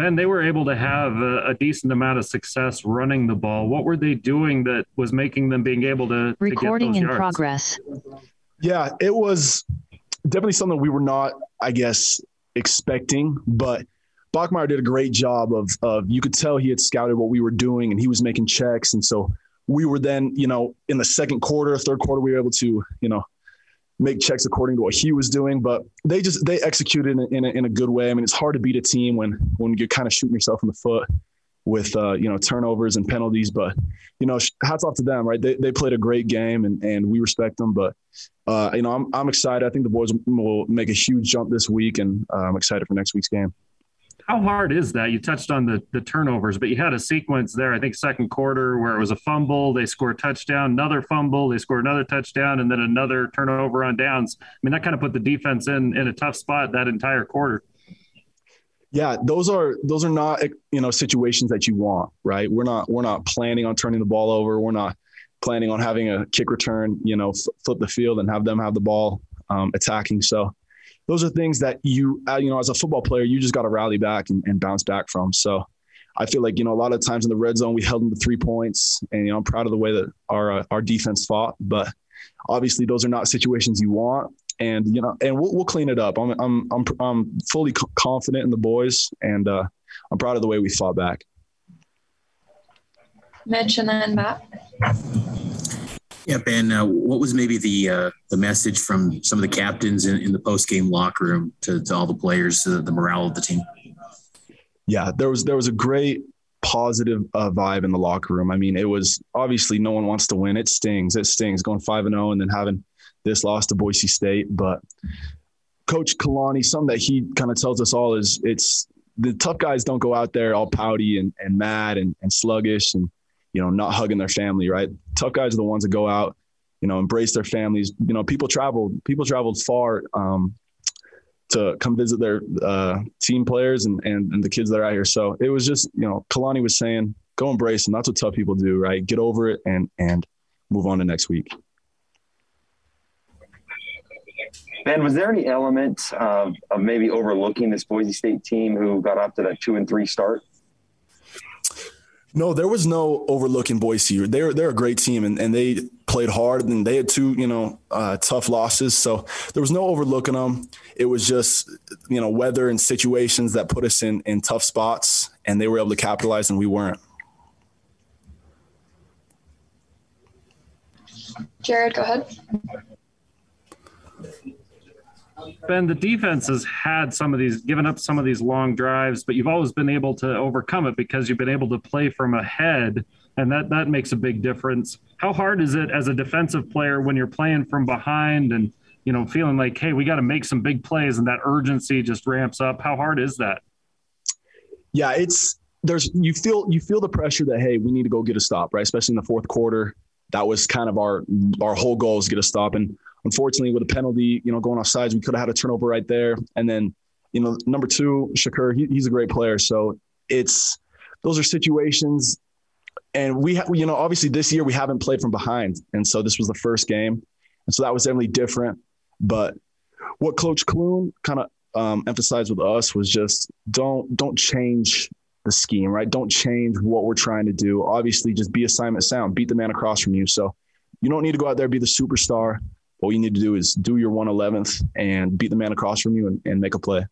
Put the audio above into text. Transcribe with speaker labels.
Speaker 1: Ben, they were able to have a, a, decent amount of success running the ball. What were they doing that was making them being able to
Speaker 2: recording
Speaker 1: to
Speaker 2: in
Speaker 1: yards?
Speaker 2: progress?
Speaker 3: Yeah, it was definitely something we were not, I guess, expecting, but Bachmeier did a great job of of you could tell he had scouted what we were doing and he was making checks, and so we were then, you know, in the second quarter, third quarter, we were able to, you know, make checks according to what he was doing. But they just they executed in a, in a, in a good way. I mean, it's hard to beat a team when when you're kind of shooting yourself in the foot with uh, you know turnovers and penalties. But you know, hats off to them, right? They, they played a great game, and and we respect them. But uh, you know, I'm I'm excited. I think the boys will make a huge jump this week, and uh, I'm excited for next week's game
Speaker 1: how hard is that? You touched on the the turnovers, but you had a sequence there. I think second quarter where it was a fumble, they score a touchdown, another fumble, they score another touchdown, and then another turnover on downs. I mean, that kind of put the defense in in a tough spot that entire quarter.
Speaker 3: Yeah, those are those are not you know situations that you want, right? We're not we're not planning on turning the ball over. We're not planning on having a kick return, you know, flip the field and have them have the ball um, attacking. So those are things that you, uh, you know, as a football player, you just got to rally back and, and, bounce back from. So I feel like, you know, a lot of times in the red zone, we held them to three points and, you know, I'm proud of the way that our, uh, our defense fought, but obviously those are not situations you want. And, you know, and we'll, we'll clean it up. I'm, I'm, I'm, I'm fully confident in the boys and uh, I'm proud of the way we fought back.
Speaker 4: Mitch and then Matt.
Speaker 5: Yeah, Ben. Uh, what was maybe the uh, the message from some of the captains in, in the post game locker room to, to all the players, to the morale of the team?
Speaker 3: Yeah, there was there was a great positive uh, vibe in the locker room. I mean, it was obviously no one wants to win. It stings. It stings going five and zero oh and then having this loss to Boise State. But Coach Kalani, something that he kind of tells us all is it's the tough guys don't go out there all pouty and, and mad and, and sluggish and you know, not hugging their family, right? Tough guys are the ones that go out, you know, embrace their families. You know, people traveled, people traveled far um, to come visit their uh, team players and, and, and the kids that are out here. So it was just, you know, Kalani was saying, go embrace them. That's what tough people do, right? Get over it and, and move on to next week.
Speaker 6: Ben, was there any element of, of maybe overlooking this Boise State team who got off to that two and three start?
Speaker 3: No, there was no overlooking Boise. They're they're a great team and, and they played hard and they had two, you know, uh, tough losses. So there was no overlooking them. It was just, you know, weather and situations that put us in in tough spots and they were able to capitalize and we weren't.
Speaker 4: Jared, go ahead.
Speaker 1: Ben, the defense has had some of these, given up some of these long drives, but you've always been able to overcome it because you've been able to play from ahead, and that that makes a big difference. How hard is it as a defensive player when you're playing from behind and you know feeling like, hey, we got to make some big plays, and that urgency just ramps up? How hard is that?
Speaker 3: Yeah, it's there's you feel you feel the pressure that hey, we need to go get a stop, right? Especially in the fourth quarter. That was kind of our our whole goal is get a stop and Unfortunately, with a penalty, you know, going off sides, we could have had a turnover right there. And then, you know, number two, Shakir, he, he's a great player. So it's those are situations. And we, ha- you know, obviously this year we haven't played from behind, and so this was the first game, and so that was definitely different. But what Coach Clune kind of um, emphasized with us was just don't don't change the scheme, right? Don't change what we're trying to do. Obviously, just be assignment sound, beat the man across from you. So you don't need to go out there be the superstar all you need to do is do your 111th and beat the man across from you and, and make a play.